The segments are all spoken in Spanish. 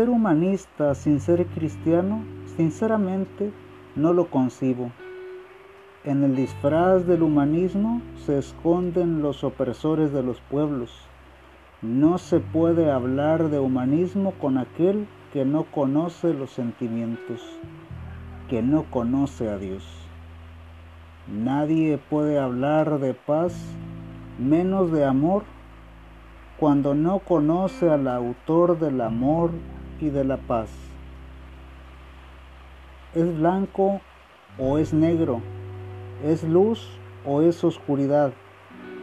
ser humanista sin ser cristiano, sinceramente, no lo concibo. En el disfraz del humanismo se esconden los opresores de los pueblos. No se puede hablar de humanismo con aquel que no conoce los sentimientos, que no conoce a Dios. Nadie puede hablar de paz menos de amor cuando no conoce al autor del amor y de la paz. ¿Es blanco o es negro? ¿Es luz o es oscuridad?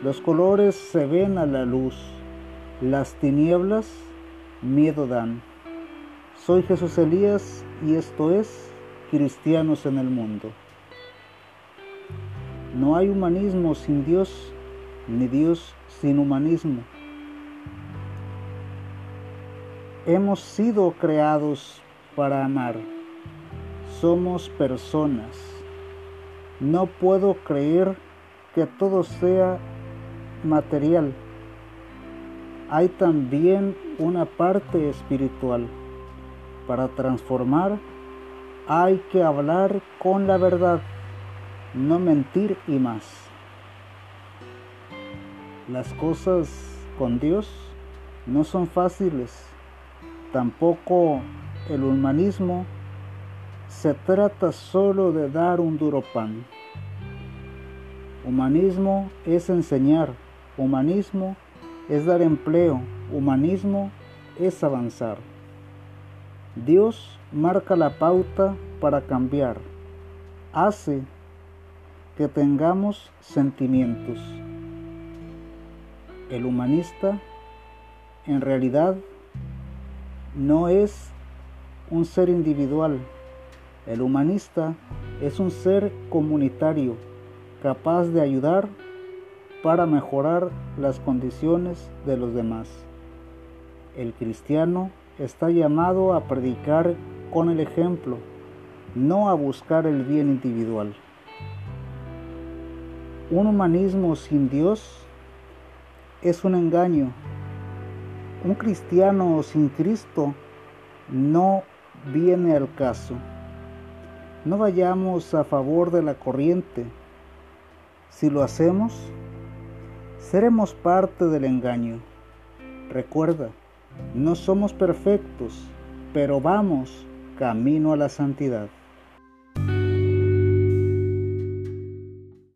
Los colores se ven a la luz, las tinieblas miedo dan. Soy Jesús Elías y esto es Cristianos en el Mundo. No hay humanismo sin Dios, ni Dios sin humanismo. Hemos sido creados para amar. Somos personas. No puedo creer que todo sea material. Hay también una parte espiritual. Para transformar hay que hablar con la verdad, no mentir y más. Las cosas con Dios no son fáciles, tampoco el humanismo se trata solo de dar un duro pan. Humanismo es enseñar, humanismo es dar empleo, humanismo es avanzar. Dios marca la pauta para cambiar, hace que tengamos sentimientos. El humanista en realidad no es un ser individual. El humanista es un ser comunitario capaz de ayudar para mejorar las condiciones de los demás. El cristiano está llamado a predicar con el ejemplo, no a buscar el bien individual. Un humanismo sin Dios es un engaño. Un cristiano sin Cristo no viene al caso. No vayamos a favor de la corriente. Si lo hacemos, seremos parte del engaño. Recuerda, no somos perfectos, pero vamos camino a la santidad.